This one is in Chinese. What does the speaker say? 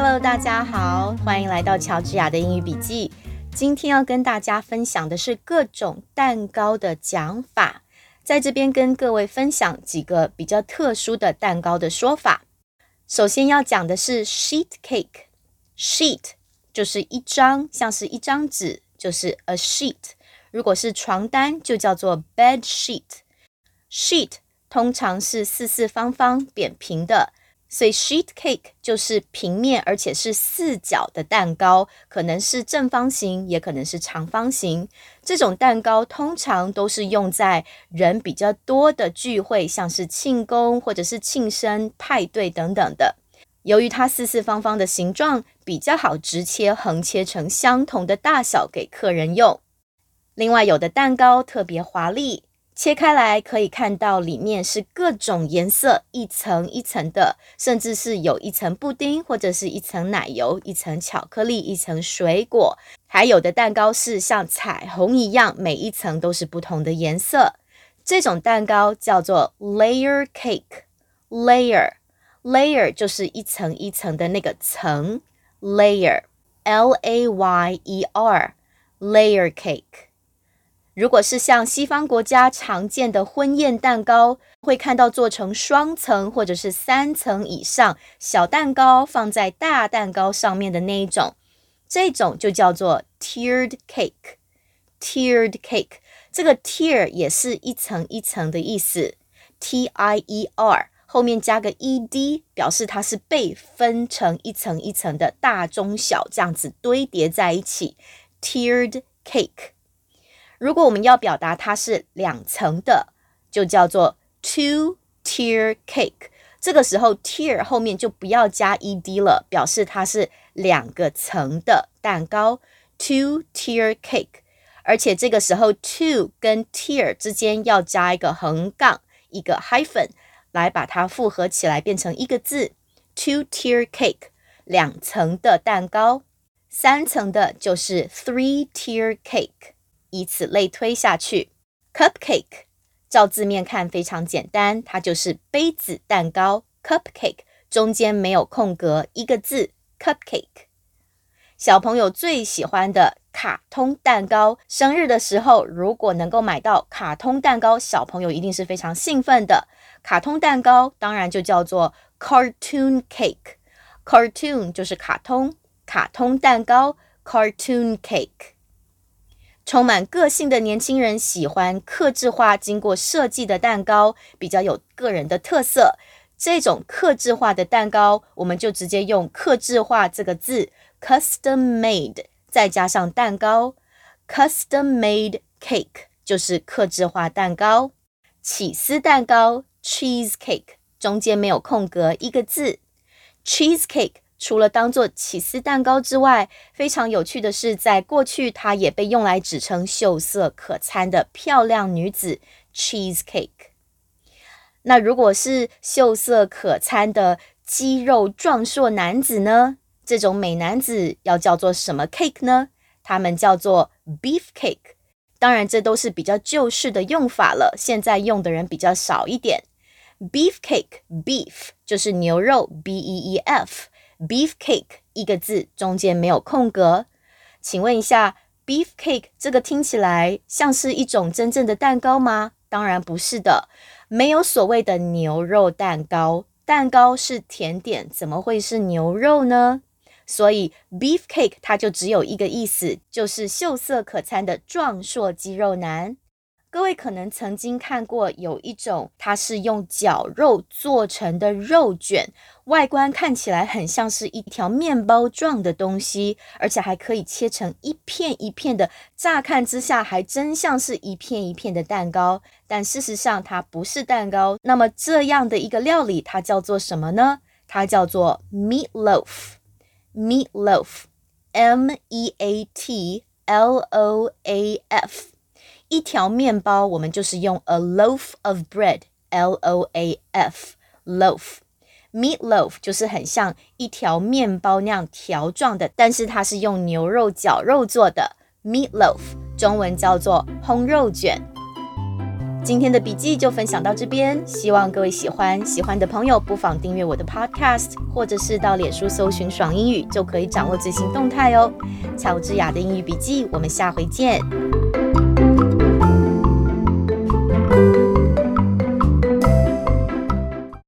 Hello，大家好，欢迎来到乔治亚的英语笔记。今天要跟大家分享的是各种蛋糕的讲法，在这边跟各位分享几个比较特殊的蛋糕的说法。首先要讲的是 sheet cake，sheet 就是一张，像是一张纸，就是 a sheet。如果是床单，就叫做 bed sheet。sheet 通常是四四方方、扁平的。所以 sheet cake 就是平面，而且是四角的蛋糕，可能是正方形，也可能是长方形。这种蛋糕通常都是用在人比较多的聚会，像是庆功或者是庆生派对等等的。由于它四四方方的形状，比较好直切、横切成相同的大小给客人用。另外，有的蛋糕特别华丽。切开来可以看到，里面是各种颜色，一层一层的，甚至是有一层布丁，或者是一层奶油，一层巧克力，一层水果，还有的蛋糕是像彩虹一样，每一层都是不同的颜色。这种蛋糕叫做 layer cake。layer，layer 就是一层一层的那个层，layer，L A Y E R，layer cake。如果是像西方国家常见的婚宴蛋糕，会看到做成双层或者是三层以上小蛋糕放在大蛋糕上面的那一种，这种就叫做 tiered cake。tiered cake 这个 tier 也是一层一层的意思，T I E R 后面加个 E D，表示它是被分成一层一层的大中小这样子堆叠在一起，tiered cake。如果我们要表达它是两层的，就叫做 two-tier cake。这个时候，tier 后面就不要加 ed 了，表示它是两个层的蛋糕，two-tier cake。而且这个时候，two 跟 tier 之间要加一个横杠，一个 hyphen，来把它复合起来变成一个字，two-tier cake，两层的蛋糕。三层的就是 three-tier cake。以此类推下去，cupcake 照字面看非常简单，它就是杯子蛋糕。cupcake 中间没有空格，一个字 cupcake。小朋友最喜欢的卡通蛋糕，生日的时候如果能够买到卡通蛋糕，小朋友一定是非常兴奋的。卡通蛋糕当然就叫做 cartoon cake，cartoon 就是卡通，卡通蛋糕 cartoon cake。充满个性的年轻人喜欢克制化、经过设计的蛋糕，比较有个人的特色。这种克制化的蛋糕，我们就直接用“克制化”这个字，custom made，再加上蛋糕，custom made cake 就是克制化蛋糕。起司蛋糕 （cheese cake） 中间没有空格，一个字，cheese cake。除了当做起司蛋糕之外，非常有趣的是，在过去它也被用来指称秀色可餐的漂亮女子 （cheesecake）。那如果是秀色可餐的肌肉壮硕男子呢？这种美男子要叫做什么 cake 呢？他们叫做 beef cake。当然，这都是比较旧式的用法了，现在用的人比较少一点。beef cake，beef 就是牛肉，B-E-E-F。Beef Beefcake 一个字中间没有空格，请问一下，beef cake 这个听起来像是一种真正的蛋糕吗？当然不是的，没有所谓的牛肉蛋糕，蛋糕是甜点，怎么会是牛肉呢？所以 beef cake 它就只有一个意思，就是秀色可餐的壮硕肌肉男。各位可能曾经看过有一种，它是用绞肉做成的肉卷，外观看起来很像是一条面包状的东西，而且还可以切成一片一片的，乍看之下还真像是一片一片的蛋糕，但事实上它不是蛋糕。那么这样的一个料理，它叫做什么呢？它叫做 meatloaf，meatloaf，M E A T L O A F。一条面包，我们就是用 a loaf of bread，L O A F，loaf，meat loaf 就是很像一条面包那样条状的，但是它是用牛肉绞肉做的 meat loaf，中文叫做烘肉卷。今天的笔记就分享到这边，希望各位喜欢。喜欢的朋友不妨订阅我的 Podcast，或者是到脸书搜寻“爽英语”，就可以掌握最新动态哦。乔治雅的英语笔记，我们下回见。